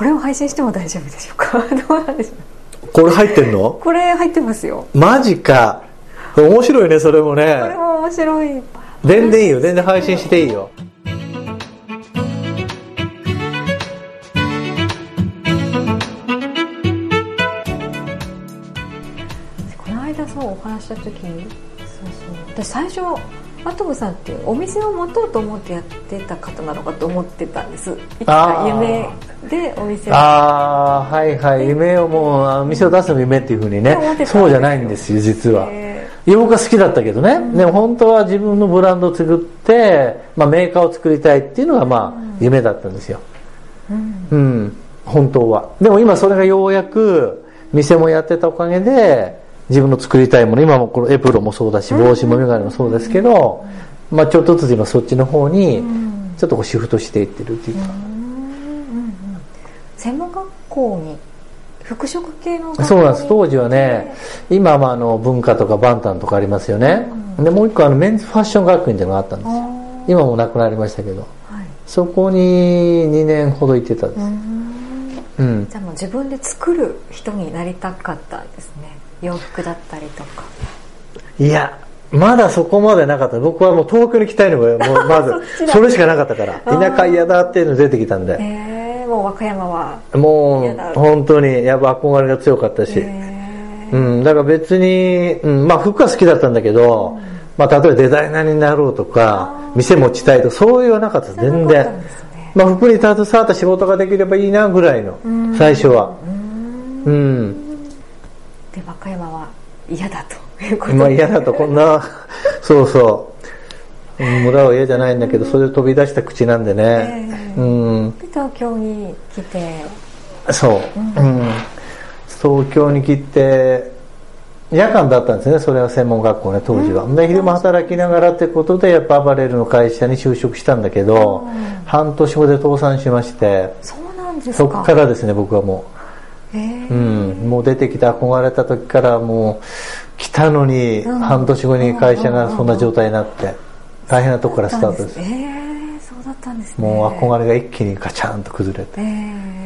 これを配信しても大丈夫でしょうか？どうなんでしょう？これ入ってんの？これ入ってますよ。マジか。面白いねそれもこれねも面白い。全然いいよ。全然配信していいよ。この間そうお話しした時にそうそう。私最初アトムさんってお店を持とうと思ってやってた方なのかと思ってたんです。いつか夢でお店を。ああはいはい。夢をもう店を出すの夢っていうふうにね。そうじゃないんですよ実は。へ洋服が好きだったけどね、でも本当は自分のブランドを作って、まあ、メーカーを作りたいっていうのがまあ夢だったんですよ。うん。うん。本当は。でも今それがようやく店もやってたおかげで自分の作りたいもの。今もこのエプロンもそうだし帽子も眼鏡もそうですけど、まあ、ちょっとずつ今そっちの方にちょっとこうシフトしていってるっていうか、専門学校に服飾系の学校にそうなんです。当時はね今はあの文化とかバンタンとかありますよね、でもう一個あのメンズファッション学院っていうのがあったんです。よあ今もうなくなりましたけど。ーはい。そこに2年ほど行ってたんです、うん。じゃあもう自分で作る人になりたかったんですね洋服だったりとか。いやまだそこまでなかった。僕はもう東京に来たいのがもうまず それしかなかったから。田舎嫌だっていうの出てきたんで。えー、もう和歌山はもう本当にやっぱ憧れが強かったし、えー。うん、だから別に、うん、まあ服は好きだったんだけど、まあ例えばデザイナーになろうとか店持ちたいとかそういうのはなかった。全然。まあ服に携わった仕事ができればいいなぐらいのん。最初は。うん。うんで和歌山は嫌だということで。まあ嫌だとこんなそうそう。うん村は嫌じゃないんだけどそれで飛び出した口なんでね、えうん。で東京に来て。そう、うん、東京に来て夜間だったんですねそれは専門学校ね当時は、で昼間働きながらってことでやっぱアパレルの会社に就職したんだけど、半年後で倒産しましてそうなんですか。そこからですね僕はもえーう、うん、もう出てきて憧れた時からもう来たのにうん。半年後に会社がそんな状態になって大変なとこからスタートです。えー、そうだったんですね。もう憧れが一気にガチャンと崩れて。えーえ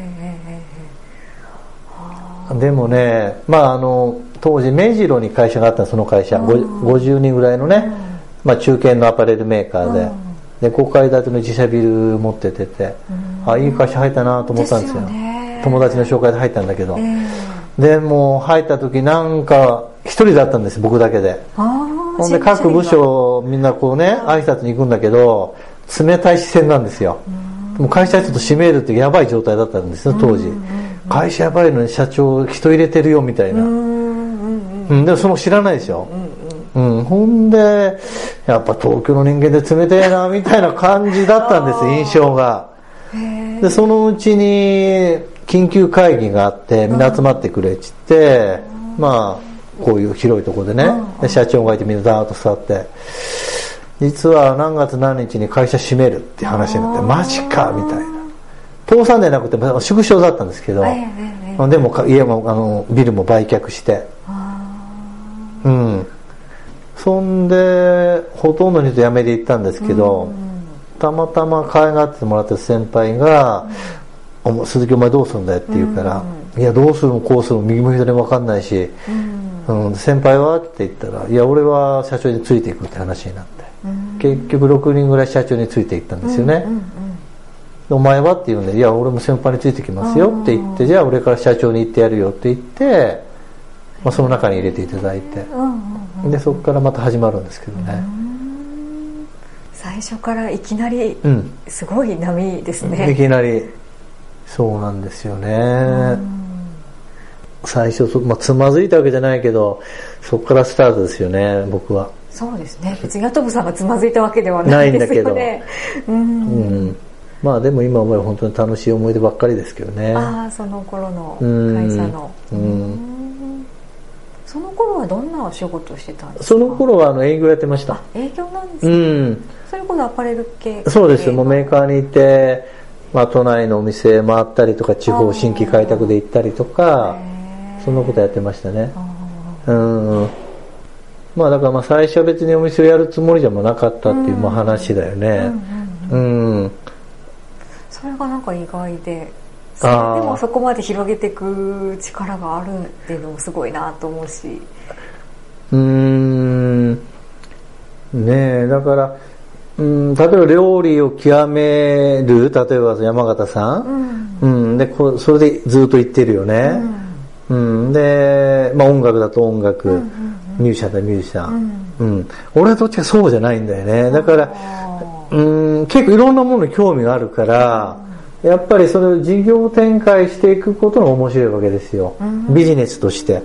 でもね、まあ、あの当時目白に会社があったその会社、ご50人ぐらいのね、まあ、中堅のアパレルメーカーで,、で5階建ての自社ビル持っててて、あいい会社入ったなと思ったんですよ友達の紹介で入ったんだけど、でもう入った時なんか一人だったんです僕だけで。ほんで各部署みんなこうね挨拶に行くんだけど冷たい視線なんですよ。もう会社ちょっと閉めるってやばい状態だったんですよ当時。会社やばいのに社長人入れてるよみたいな。うん、でもその知らないですよ、うんほんでやっぱ東京の人間で冷たいなみたいな感じだったんです印象が。でそのうちに緊急会議があってみんな集まってくれっつってまあこういう広いところでねで社長がいてみんなダーッと座って実は何月何日に会社閉めるって話になってマジかみたいな。倒産でなくてまあ縮小だったんですけど、でもか家もあのビルも売却して。うん。そんでほとんどの人辞めていったんですけど、たまたま可愛がってもらってる先輩が「お前鈴木お前どうするんだよ」って言うから「いやどうするもこうするも右も左も分かんないし、うん。先輩は?」って言ったら「いや俺は社長についていく」って話になって、結局6人ぐらい社長についていったんですよね、お前はって言うんで、いや、俺も先輩についてきますよって言って、じゃあ俺から社長に行ってやるよって言って、まあ、その中に入れていただいて、で、そこからまた始まるんですけどね。最初からいきなりうん。すごい波ですいね、きなり、そうなんですよね。最初そ、まあ、つまずいたわけじゃないけど、そこからスタートですよね、僕は。そうですね。別にヤトブさんがつまずいたわけではなないいんだですけど。よねうん。うん。まあでも今思えば本当に楽しい思い出ばっかりですけどね。ああその頃のうん。会社の。うん。うん。その頃はどんなお仕事をしてたんですか？その頃はあの営業やってました。あ。営業なんですうね、ん。それこそアパレル系？そうです。もうメーカーにいて、まあ、都内のお店回ったりとか地方新規開拓で行ったりとかそんなことやってましたね。うんまあだからまあ最初は別にお店をやるつもりじゃもなかったっていうまあ話だよね。うんそれがなんか意外ででもそこまで広げていく力があるっていうのもすごいなと思うし。うん。ねえだからうん例えば料理を極める例えば山形さん、うん、うん、でこそれでずっと言ってるよね、うん、うん、で、まあ、音楽だと音楽、うんうんうん、ミュージシャンだミュージシャン、うん、俺はどっちかそうじゃないんだよね。だからうん結構いろんなものに興味があるから、やっぱりそれを事業展開していくことが面白いわけですよ、ビジネスとして、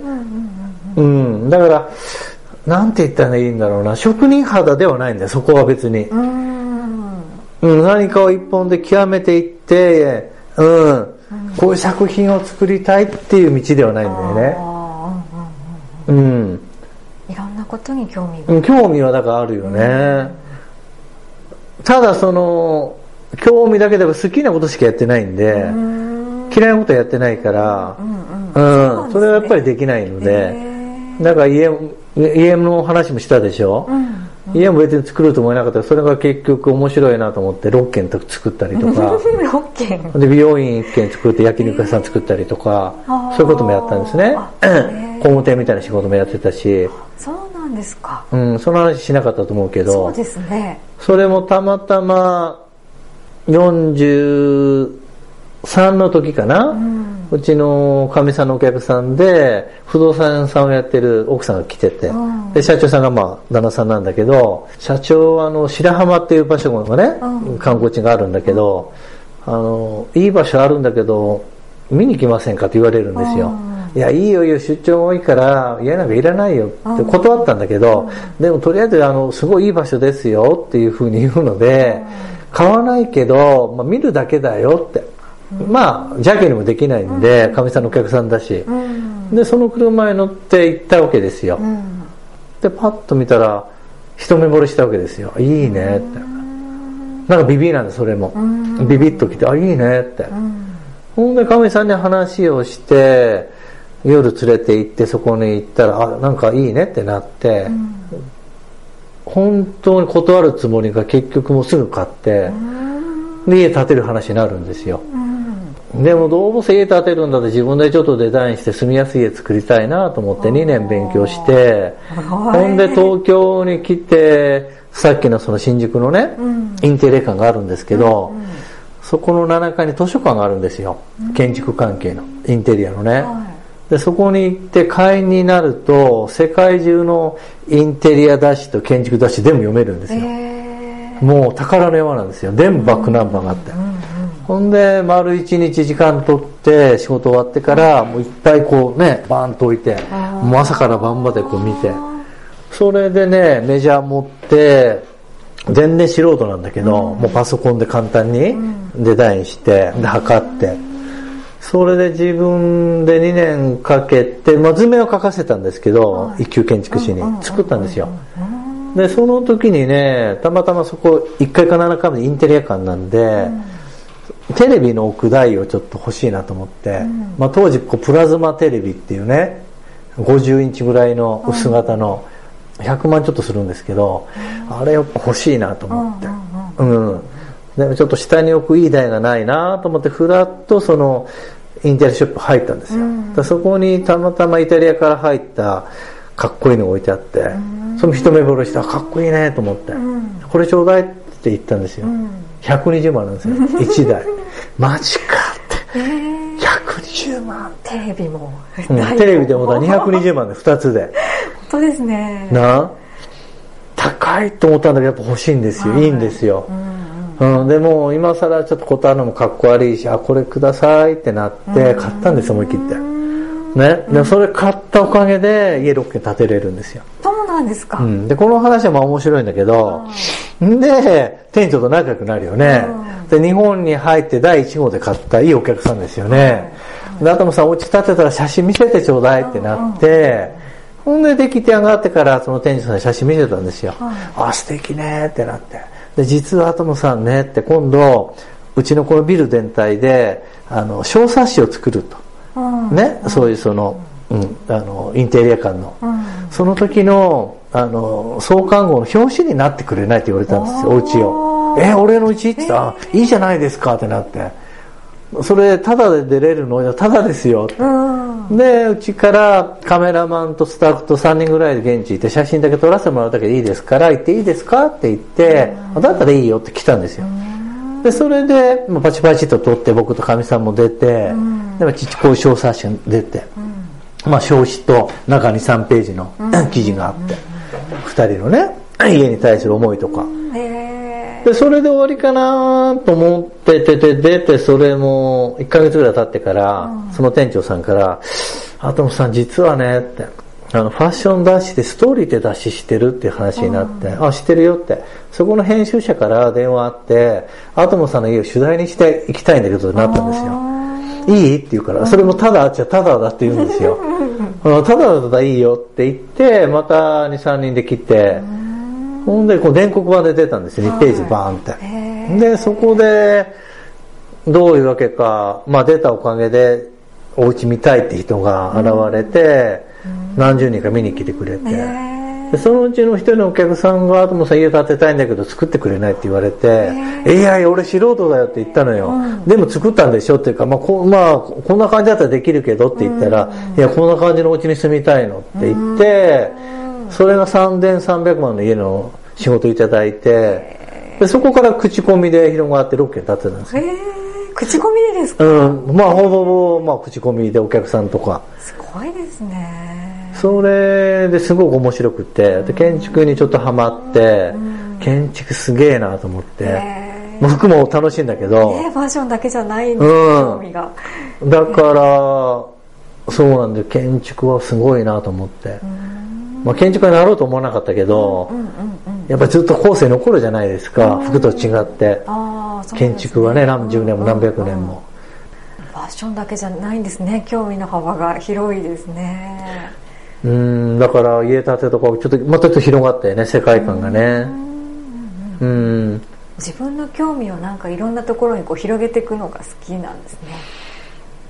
うん、だからなんて言ったらいいんだろうな。職人肌ではないんだよそこは別に。うん、何かを一本で極めていってうん、こういう作品を作りたいっていう道ではないんだよね。うんいろんなことに興味が。興味はだからあるよね、ただその興味だけでは好きなことしかやってないんで嫌いなことやってないから、うん、それはやっぱりできないので、だから家家の話もしたでしょ、うん。家も別に作ると思えなかった。それが結局面白いなと思って6軒作ったりとか。6軒で美容院1軒作って焼肉屋さん作ったりとか。そういうこともやったんですね。工務店みたいな仕事もやってたし。そうなんですか。うんその話しなかったと思うけど。そうですね。それもたまたま43の時かな、うんうちのかみさんのお客さんで不動産屋さんをやってる奥さんが来てて、うん、で社長さんがまあ旦那さんなんだけど社長はあの白浜っていう場所がね、うん、観光地があるんだけど、あのいい場所あるんだけど見に来ませんかって言われるんですよ、いやいいよいいよ出張多いから家なんかいらないよって断ったんだけど、でもとりあえずあのすごいいい場所ですよっていうふうに言うので、買わないけど、まあ、見るだけだよってまあ邪気にもできないんでかみ、さんのお客さんだし、でその車に乗って行ったわけですよ、でパッと見たら一目惚れしたわけですよ。いいねって、なんかビビなんでそれも、ビビッと来てあいいねって、ほんでかみさんに話をして夜連れて行ってそこに行ったらあなんかいいねってなって、本当に断るつもりが結局もうすぐ買って、で家建てる話になるんですよ、でもどうせ家建てるんだって自分でちょっとデザインして住みやすい家作りたいなと思って2年勉強してほんで東京に来てさっきのその新宿のね、インテリア館があるんですけど、そこの7階に図書館があるんですよ、建築関係のインテリアのね、でそこに行って会員になると世界中のインテリア雑誌と建築雑誌全部読めるんですよ、もう宝の山なんですよ。全部バックナンバーがあって、ほんで丸一日時間取って仕事終わってからもういっぱいこうねバーンと置いてもう朝から晩までこう見てそれでねメジャー持って全然素人なんだけど、もうパソコンで簡単にデザインしてで測ってそれで自分で2年かけて、まあ、図面を書かせたんですけど、一級建築士に作ったんですよ、でその時にねたまたまそこ1階か7階までインテリア館なんで、テレビの置く台をちょっと欲しいなと思って、うん、まあ、当時こうプラズマテレビっていうね50インチぐらいの薄型の100万ちょっとするんですけど、うん、あれやっぱ欲しいなと思って、うん、でもちょっと下に置くいい台がないなと思ってふらっとそのインテリアショップ入ったんですよ、うん、そこにたまたまイタリアから入ったかっこいいのが置いてあって、その一目惚れしてかっこいいねと思って、これちょうだいって言ったんですよ、120万なんですよ。1台。マジかって、えー、120万。テレビも、うん、テレビでもだ。220万で 2つで。本当ですね。な？高いと思ったんだけどやっぱ欲しいんですよ、はい、いいんですよ、うん、うん、でも今更ちょっと断るのもかっこ悪いしあこれくださいってなって買ったんですよ思い切って。ね、でそれ買ったおかげで家6軒建てれるんですよなんですか、うん、でこの話はまあ面白いんだけど、で店長と仲良くなるよね、で日本に入って第1号で買ったいいお客さんですよね、で頭さんお家建てたら写真見せてちょうだいってなって、ほんで出来上がってからその店長さんに写真見せたんですよ、あ素敵ねってなって。で実はアトムさんねって今度うちのこのビル全体であの小冊子を作ると、ね、そういうその、うん、あのインテリア館の、その時のあの創刊号の表紙になってくれないって言われたんですよお家を。え俺の家って言ったらいいじゃないですかってなって。それタダで出れるの？タダですよ、うん、でうちからカメラマンとスタッフと3人ぐらいで現地行って写真だけ撮らせてもらうだけでいいですから行っていいですかって言って、うん、だったらいいよって来たんですよ、でそれで、まあ、パチパチと撮って僕とかみさんも出て、うん、でちっちこういう小冊子が出て、まあ、表紙と中に3ページの記事があって、2人のね家に対する思いとか、で、それで終わりかなと思っててて、出て、それも1ヶ月ぐらい経ってから、うん、その店長さんから、アトムさん実はね、って、あの、ファッション雑誌でストーリーで雑誌してるっていう話になって、うん、あ、知ってるよって。そこの編集者から電話あって、アトムさんの家を取材にして行きたいんだけどってなったんですよ。いいって言うから、それもただ、じゃただだって言うんですよ。ただだったらいいよって言って、また2、3人で来て、ほんで、こう、電黒版で出たんですよ、2ページバーンって。で、そこで、どういうわけか、まあ出たおかげで、お家見たいって人が現れて、何十人か見に来てくれて、でそのうちの一人のお客さんが、ともさん家建てたいんだけど作ってくれないって言われて、いやいや、俺素人だよって言ったのよ。でも作ったんでしょっていうか、まあこ、まあ、こんな感じだったらできるけどって言ったら、いや、こんな感じのお家に住みたいのって言って、それが3300万の家の仕事いただいて、でそこから口コミで広がって6件経ってたんですよ。口コミでですか？うん。まあ、ほぼほぼ、まあ、口コミでお客さんとか。すごいですね。それですごく面白くて、で建築にちょっとハマって、建築すげえなと思って。服も楽しいんだけど。ね、ファッションだけじゃないんです興味が。だから、そうなんで、建築はすごいなと思って。まあ、建築家になろうと思わなかったけど、やっぱりずっと後世残るじゃないですか、服と違って、建築はね何十年も何百年も、ファッションだけじゃないんですね。興味の幅が広いですねうんだから家建てとかちょっとまたちょっと広がったよね世界観がね。うん。自分の興味をなんかいろんなところにこう広げていくのが好きなんですね。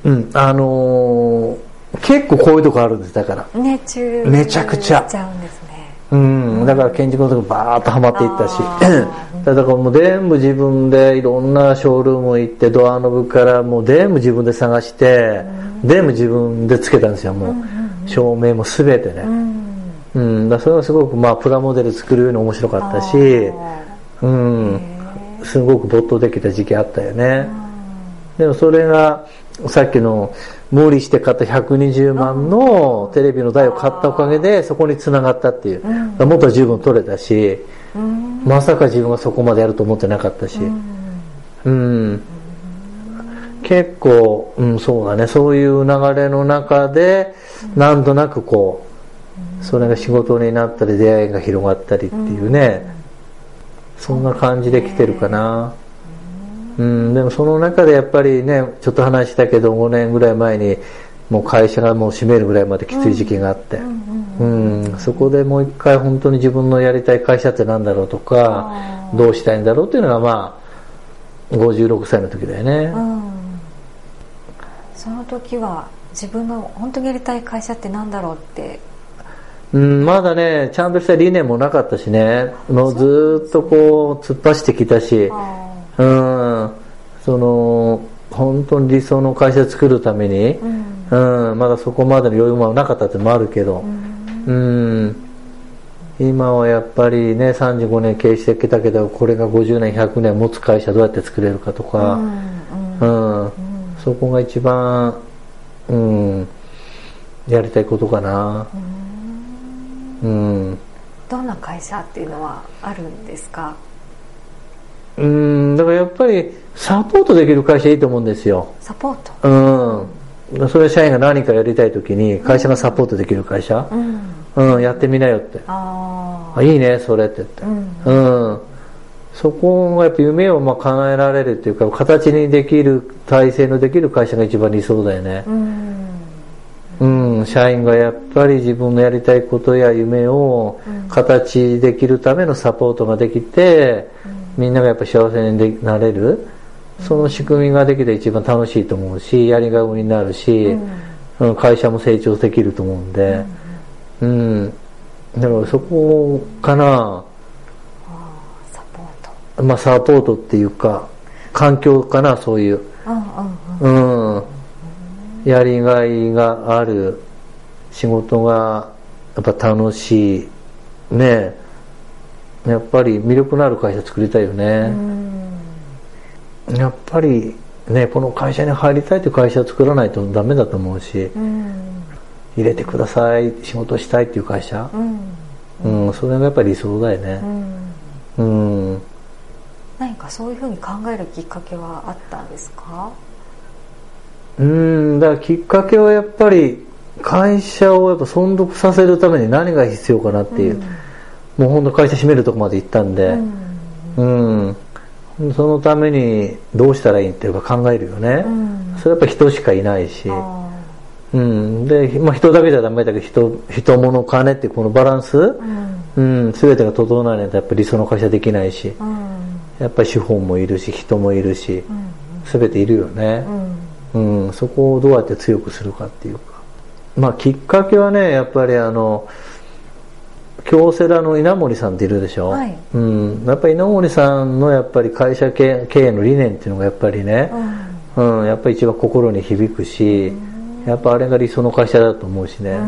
うん。あのー結構こういうとこあるんですだから。熱中めちゃくちゃ。ちゃうんですね。うん。だから建築のとこバーッとはまっていったし。だからもう全部自分でいろんなショールーム行ってドアノブからもう全部自分で探して全部自分でつけたんですよもう照明も全てね。うん。だそれはすごくまあプラモデル作るように面白かったしうん。すごく没頭できた時期あったよね。でもそれがさっきの無理して買った120万のテレビの台を買ったおかげでそこにつながったっていう、うん、もっと十分取れたし、うん、まさか自分がそこまでやると思ってなかったし、うん、結構、うん、そうだね。そういう流れの中でなんとなくこうそれが仕事になったり出会いが広がったりっていうね、そんな感じで来てるかな。うん、でもその中でやっぱりねちょっと話したけど5年ぐらい前にもう会社がもう閉めるぐらいまできつい時期があって、うん、そこでもう一回本当に自分のやりたい会社って何だろうとかどうしたいんだろうっていうのがまあ56歳の時だよね、その時は自分の本当にやりたい会社って何だろうって。うん、まだねちゃんとした理念もなかったしね。のずっとこう突っ走ってきたし。うん。その本当に理想の会社作るために、うん、うん、まだそこまでの余裕もなかったってのもあるけど、うん、ん、今はやっぱりね35年経営してきたけどこれが50年100年持つ会社どうやって作れるかとか、うん、うん、そこが一番、うん、やりたいことかな、うん。どんな会社っていうのはあるんですか？うんだからやっぱりサポートできる会社いいと思うんですよ。サポート？うん。それは社員が何かやりたい時に会社がサポートできる会社、うん、うん、やってみなよって。ああいいねそれって言って、うん、うん、そこがやっぱ夢をまあ叶えられるっていうか形にできる体制のできる会社が一番理想だよね。うん、うん、社員がやっぱり自分のやりたいことや夢を形できるためのサポートができて、うん。みんながやっぱ幸せになれる。その仕組みができて一番楽しいと思うしやりがいになるし、うん、会社も成長できると思うんで、うん、うん、だからそこかなまあサポートっていうか環境かなそういう。うんやりがいがある仕事がやっぱ楽しいね。やっぱり魅力のある会社作りたいよね、やっぱりねこの会社に入りたいという会社を作らないとダメだと思うし、入れてください仕事したいっていう会社、うん。それがやっぱり理想だよね。うんそういうふうに考えるきっかけはあったんですか？うんだからきっかけはやっぱり会社をやっぱ存続させるために何が必要かなっていう、うん、もう本当会社閉めるとこまで行ったんで、うん、うん、そのためにどうしたらいいっていうか考えるよね、うん、それやっぱ人しかいないし、うん、で、まあ、人だけじゃダメだけど人人物金ってこのバランス、うん。全てが整わないとやっぱり理想の会社できないし、やっぱり資本もいるし人もいるし、全ているよね、うん。そこをどうやって強くするかっていうか。まあきっかけはねやっぱりあの京セラの稲森さんっているでしょ、はい、うん、やっぱり稲森さんのやっぱり会社経営の理念っていうのがやっぱりね、うん、うん、やっぱり一番心に響くし、うん、やっぱあれが理想の会社だと思うしね、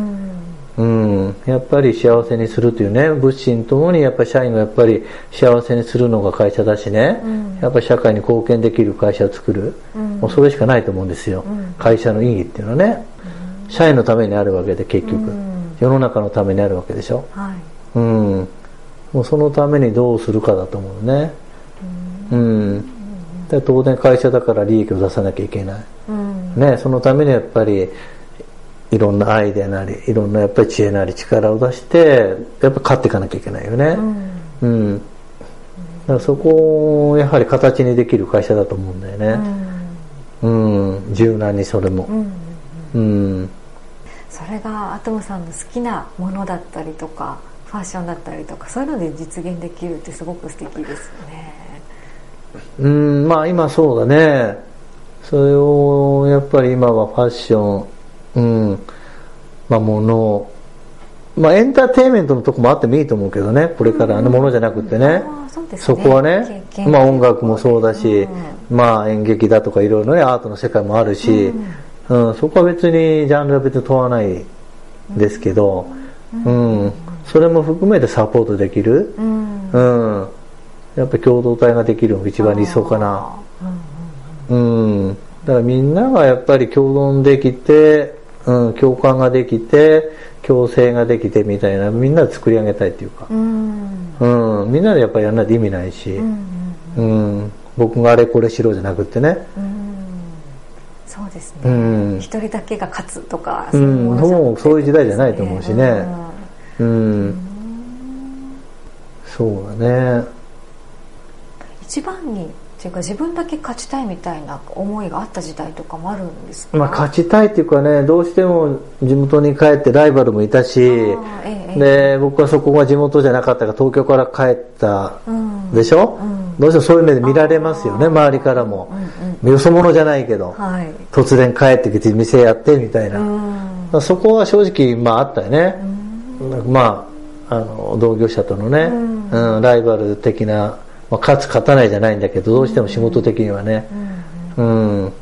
うん、うん、やっぱり幸せにするというね物心ともにやっぱり社員がやっぱり幸せにするのが会社だしね、やっぱり社会に貢献できる会社を作る、もうそれしかないと思うんですよ、会社の意義っていうのはね、社員のためにあるわけで結局、世の中のためにあるわけでしょ、はい、うん。もうそのためにどうするかだと思うね。うん、で当然会社だから利益を出さなきゃいけない、ね、そのためにやっぱりいろんなアイデアなりいろんなやっぱり知恵なり力を出してやっぱ勝っていかなきゃいけないよね。うん、だからそこをやはり形にできる会社だと思うんだよね。うん、柔軟にそれも。うんそれがアトムさんの好きなものだったりとかファッションだったりとかそういうので実現できるってすごく素敵ですね。うん。まあ今そうだね。それをやっぱり今はファッションうん。まあ物まあエンターテインメントのとこもあってもいいと思うけどね。これからあのものじゃなくてね。うんそこはね。まあ音楽もそうだし、うん、まあ演劇だとかいろいろねアートの世界もあるし、うん。うん、そこは別にジャンルは別に問わないですけど、うん、うん、それも含めてサポートできる、うん、うん、やっぱ共同体ができるのが一番理想かな、うん、だからみんながやっぱり共存できて、うん、共感ができて共生ができてみたいなみんなで作り上げたいっていうか、うん、うん、みんなでやっぱりやらないと意味ないし、うん僕があれこれしろじゃなくってね、うん。そうですね、うん、一人だけが勝つとかそういうもうそういう時代じゃないと思うしね。うん、うん、そうだね。一番にっていうか自分だけ勝ちたいみたいな思いがあった時代とかもあるんですか、まあ、勝ちたいっていうかねどうしても地元に帰ってライバルもいたし、ええ、で僕はそこが地元じゃなかったから東京から帰ったでしょ、うんうん。どうしてもそういう目で見られますよね周りからも、うんうん、よそ者じゃないけど、はい、突然帰ってきて店やってみたいな、うん、そこは正直まああったよね、うん、まああの同業者とのね、うんライバル的な、まあ、勝つ勝たないじゃないんだけどどうしても仕事的にはね。うん。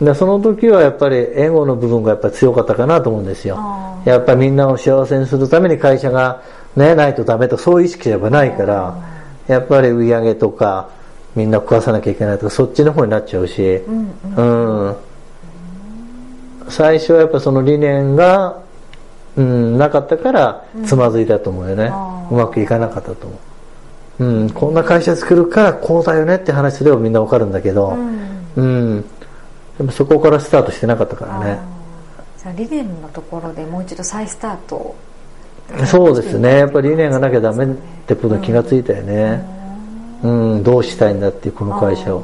でその時はやっぱりエゴの部分がやっぱり強かったかなと思うんですよ。やっぱりみんなを幸せにするために会社が、ね、ないとダメとそういう意識じゃないからやっぱり売り上げとかみんな食わさなきゃいけないとかそっちの方になっちゃうし、うん、うん。うん、最初はやっぱその理念が、うん、なかったからつまずいたと思うよね、うまくいかなかったと思う、うん、こんな会社作るからこうだよねって話ではみんなわかるんだけど、うん。でもそこからスタートしてなかったからね。じゃあ理念のところでもう一度再スタート。そうですね。やっぱり理念がなきゃダメってことに気がついたよね、うん、うん、どうしたいんだっていうこの会社を。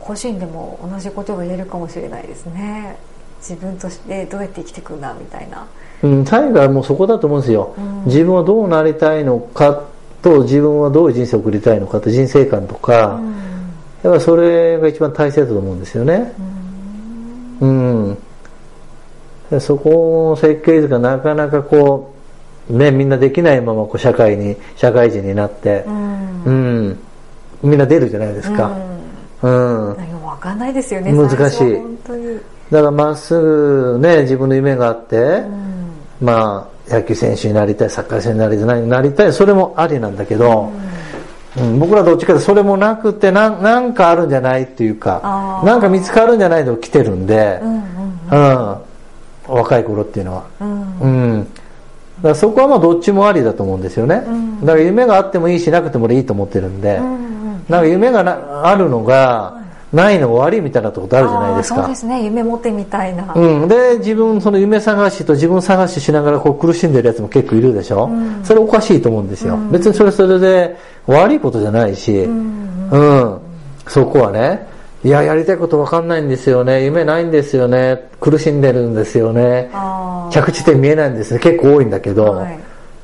個人でも同じことが言えるかもしれないですね。自分としてどうやって生きていくんだみたいな、うん、最後はもうそこだと思うんですよ、うん、自分はどうなりたいのかと自分はどういう人生を送りたいのかと人生観とか、うん、やっぱそれが一番大切だと思うんですよね。うん、うんそこの設計図がなかなかこう、ね、みんなできないままこう社会に、社会人になって、うん、うん、みんな出るじゃないですか。うん。何も分かんないですよね。難しい。だからまっすぐね自分の夢があって、うん。まあ野球選手になりたいサッカー選手になりたいなりたいそれもありなんだけど、うん。僕らどっちかというとそれもなくてなんなんかあるんじゃないっていうかなんか見つかるんじゃないの来てるんで、うんうんうん。若い頃っていうのは。うん。うん、だからそこはまあどっちもありだと思うんですよね、ん。だから夢があってもいいしなくても俺いいと思ってるんで、うんうん。なんか夢がなあるのがないのが悪いみたいなところあるじゃないですか。そうですね。夢持ってみたいな、うん、で自分その夢探しと自分探ししながらこう苦しんでるやつも結構いるでしょ、うん。それおかしいと思うんですよ、別にそれそれで悪いことじゃないし、うん。うん、そこはね、いや、やりたいことわかんないんですよね、夢ないんですよね、苦しんでるんですよね、着地点見えないんですね、結構多いんだけど、はい。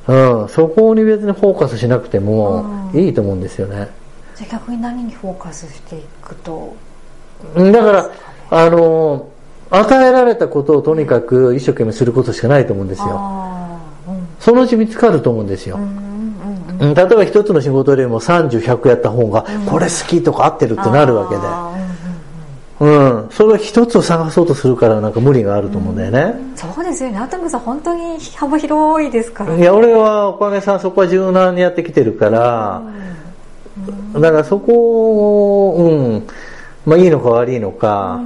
うん、そこに別にフォーカスしなくてもいいと思うんですよね。じゃあ逆に何にフォーカスしていくとうんだから、あの、与えられたことをとにかく一生懸命することしかないと思うんですよ。うん。そのうち見つかると思うんですよ。うんうんうんうん。例えば一つの仕事でも30、100やった方が、これ好きとか合ってるってなるわけで。うんうんうん、それは一つを探そうとするからなんか無理があると思うんだよね。そうですよね。アトムさん本当に幅広いですからいや、俺はおかげさんそこは柔軟にやってきてるから、だからそこを、うん、まあいいのか悪いのか、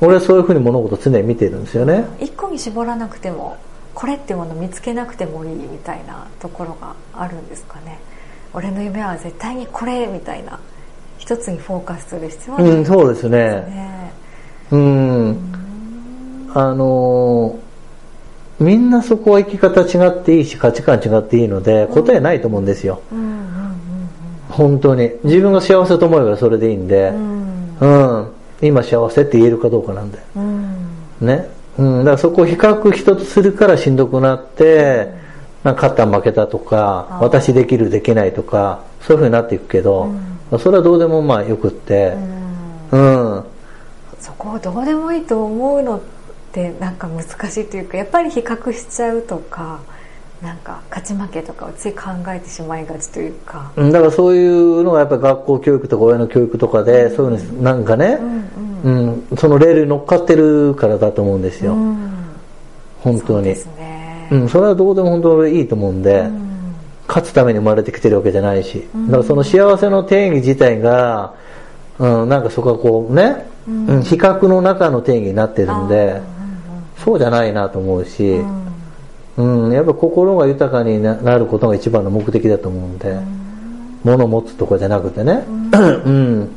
俺はそういうふうに物事を常に見てるんですよね。一個に絞らなくてもこれってもの見つけなくてもいいみたいなところがあるんですかね俺の夢は絶対にこれみたいな一つにフォーカスする必要はないうん、そうですね。ねうん。あのーみんなそこは生き方違っていいし価値観違っていいので答えないと思うんですよ。うんうん本当に。自分が幸せと思えばそれでいいんでう、んうんうん。今幸せって言えるかどうかなんで。うんね。うん。だからそこを比較一つするからしんどくなって、なんか勝った負けたとか私できるできないとか、そういうふうになっていくけど、それはどうでもまあよくって、うん。そこをどうでもいいと思うのってなんか難しいというかやっぱり比較しちゃうとかなんか勝ち負けとかをつい考えてしまいがちというか。うんだからそういうのがやっぱり学校教育とか親の教育とかで、そういうのなんかね、うんそのレールに乗っかってるからだと思うんですよ、うん。本当に。そね。うん、それはどうでも本当にいいと思うんで、うん。勝つために生まれてきてるわけじゃないし、だからその幸せの定義自体が、うん、なんかそこはこうね、うん。比較の中の定義になってるんで、そうじゃないなと思うし、うん、やっぱ心が豊かにななることが一番の目的だと思うんで、物を持つとかじゃなくてね、うん、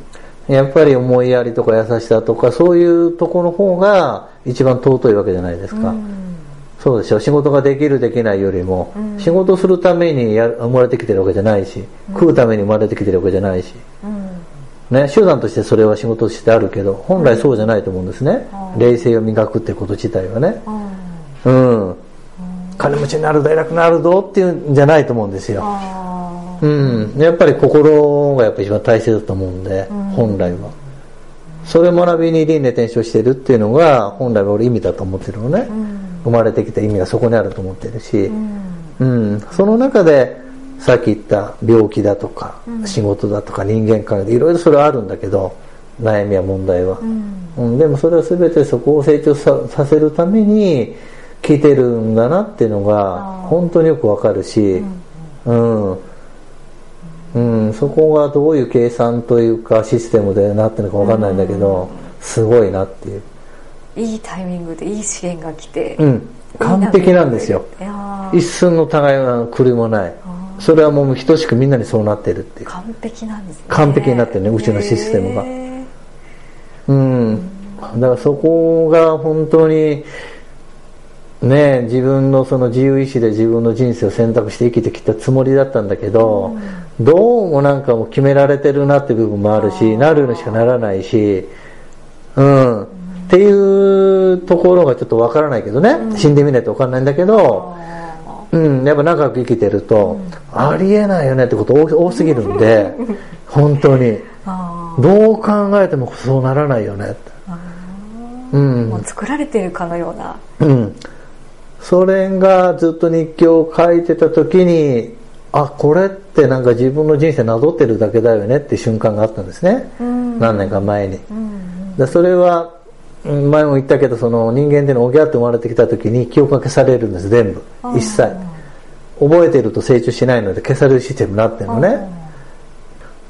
やっぱり思いやりとか優しさとかそういうところの方が一番尊いわけじゃないですか。そうでしょ。仕事ができるできないよりも、仕事するためにやる生まれてきてるわけじゃないし、食うために生まれてきてるわけじゃないし、ね、手段としてそれは仕事としてあるけど本来そうじゃないと思うんですね、冷静を磨くってこと自体はね、うん、金持ちになる大楽になるぞっていうんじゃないと思うんですよ、あうん、やっぱり心がやっぱ一番大切だと思うんで、本来は。それを学びに輪廻転生してるっていうのが本来は俺意味だと思ってるのね、生まれてきた意味がそこにあると思ってるし、うん。その中でさっき言った病気だとか、仕事だとか人間関係でいろいろそれはあるんだけど悩みや問題は、うん。でもそれは全てそこを成長ささせるために来てるんだなっていうのが本当によくわかるし、うんうん、そこがどういう計算というかシステムでなってるのかわかんないんだけど、すごいなっていう、ーいいタイミングでいい試験が来て、うん、完璧なんですよ。一寸の互いは狂いもない。それはもう等しくみんなにそうなってるっていう。完璧なんですね。完璧になってるねうちのシステムが。へうん。だからそこが本当にね自分のその自由意志で自分の人生を選択して生きてきたつもりだったんだけど、どうもなんかもう決められてるなって部分もあるしなるのしかならないしうん。っていうところがちょっとわからないけどね、死んでみないとわかんないんだけど、うん、やっぱ長く生きてると、ありえないよねってこと多多すぎるんで 本当に。あどう考えてもそうならないよねって。うん。ーもう作られてるかのような。うん、それがずっと日記を書いてた時にあこれってなんか自分の人生なぞってるだけだよねって瞬間があったんですね、うん。何年か前に、でそれは前も言ったけどその人間っていうのはおぎゃって生まれてきた時に記憶が消されるんです全部。一切。覚えてると成長しないので消されるシステムになってるのね。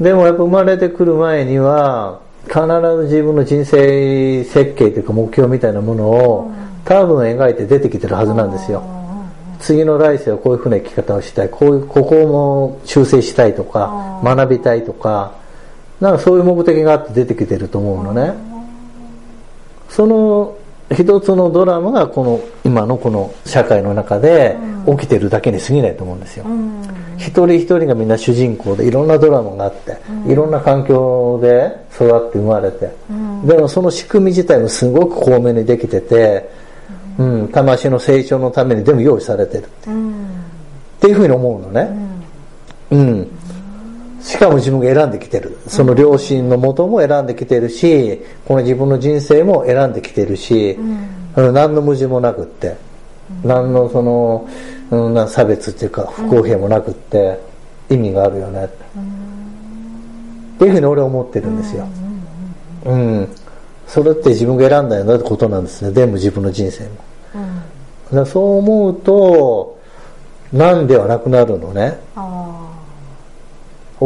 でもやっぱ生まれてくる前には必ず自分の人生設計というか目標みたいなものを多分描いて出てきてるはずなんですよ。次の来世はこういうふうな生き方をしたい。こういうここも修正したいとか学びたいとかなんかそういう目的があって出てきてると思うのね。その一つのドラマがこの今のこの社会の中で起きてるだけに過ぎないと思うんですよ、一人一人がみんな主人公でいろんなドラマがあって、いろんな環境で育って生まれて、でもその仕組み自体もすごく巧妙にできてて、うん、魂の成長のために全部用意されてる。って,、っていうふうに思うのね、うん。しかも自分が選んできてる。その両親のもとも選んできてるしこの自分の人生も選んできてるし、うん、何の矛盾もなくって、うん、何のその、うん、差別っていうか不公平もなくって意味があるよね、っていうふうに俺は思ってるんですよ、うん、それって自分が選んだよなってことなんですね。全部自分の人生も、うん、そう思うと何ではなくなるのね。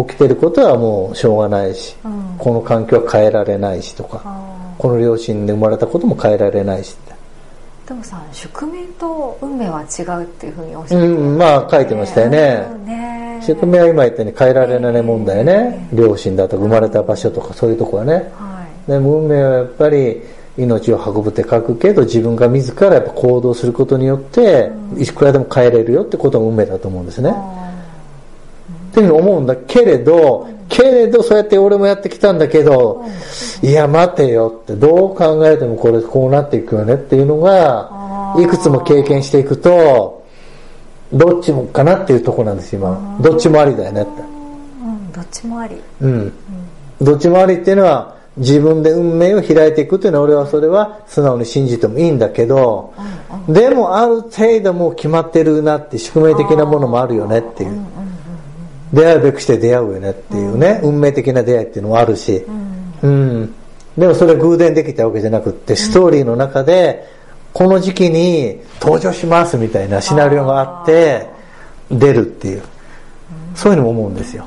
起きてることはもうしょうがないし、うん、この環境は変えられないしとかこの両親で生まれたことも変えられないしって。でもさ宿命と運命は違うっていうふうにおっしゃって、うん、まあ書いてましたよね。ね、宿命は今言ったように変えられないもんだよね、両親だとか生まれた場所とかそういうとこはね、はい、でも運命はやっぱり命を運ぶって書くけど自分が自らやっぱ行動することによって、いくらでも変えれるよってことが運命だと思うんですね、っていうふうに思うんだけれど、けれどそうやって俺もやってきたんだけど、いや待てよってどう考えてもこれこうなっていくよねっていうのがいくつも経験していくとどっちもかなっていうとこなんです今。どっちもありだよねって、うん、どっちもあり。うん、どっちもありっていうのは自分で運命を開いていくっていうのは俺はそれは素直に信じてもいいんだけど、でもある程度もう決まってるなって宿命的なものもあるよねっていう、出会うべくして出会うよねっていうね、運命的な出会いっていうのもあるし、うん、でもそれ偶然できたわけじゃなくってストーリーの中でこの時期に登場しますみたいなシナリオがあって出るっていう。そういうのも思うんですよ。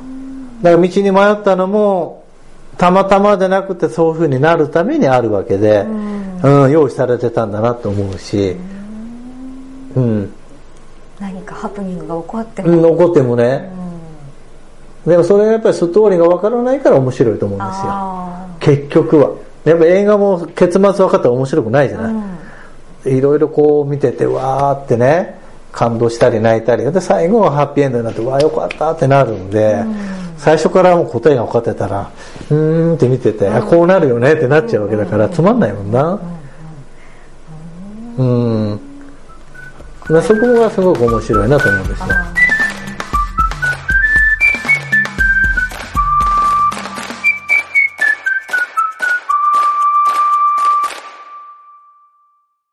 だから道に迷ったのもたまたまじゃなくてそういうふうになるためにあるわけで、うん、用意されてたんだなと思うし、うん、何かハプニングが起こっても、うん、起こってもね、でもそれはやっぱりストーリーが分からないから面白いと思うんですよ。結局は。やっぱ映画も結末分かったら面白くないじゃない、いろいろこう見ててわーってね感動したり泣いたりで最後はハッピーエンドになってわあよかったってなるんで、うん、最初からもう答えが分かってたらうーんって見てて、うん、こうなるよねってなっちゃうわけだからつまんないもんな。うん、そこがすごく面白いなと思うんですよ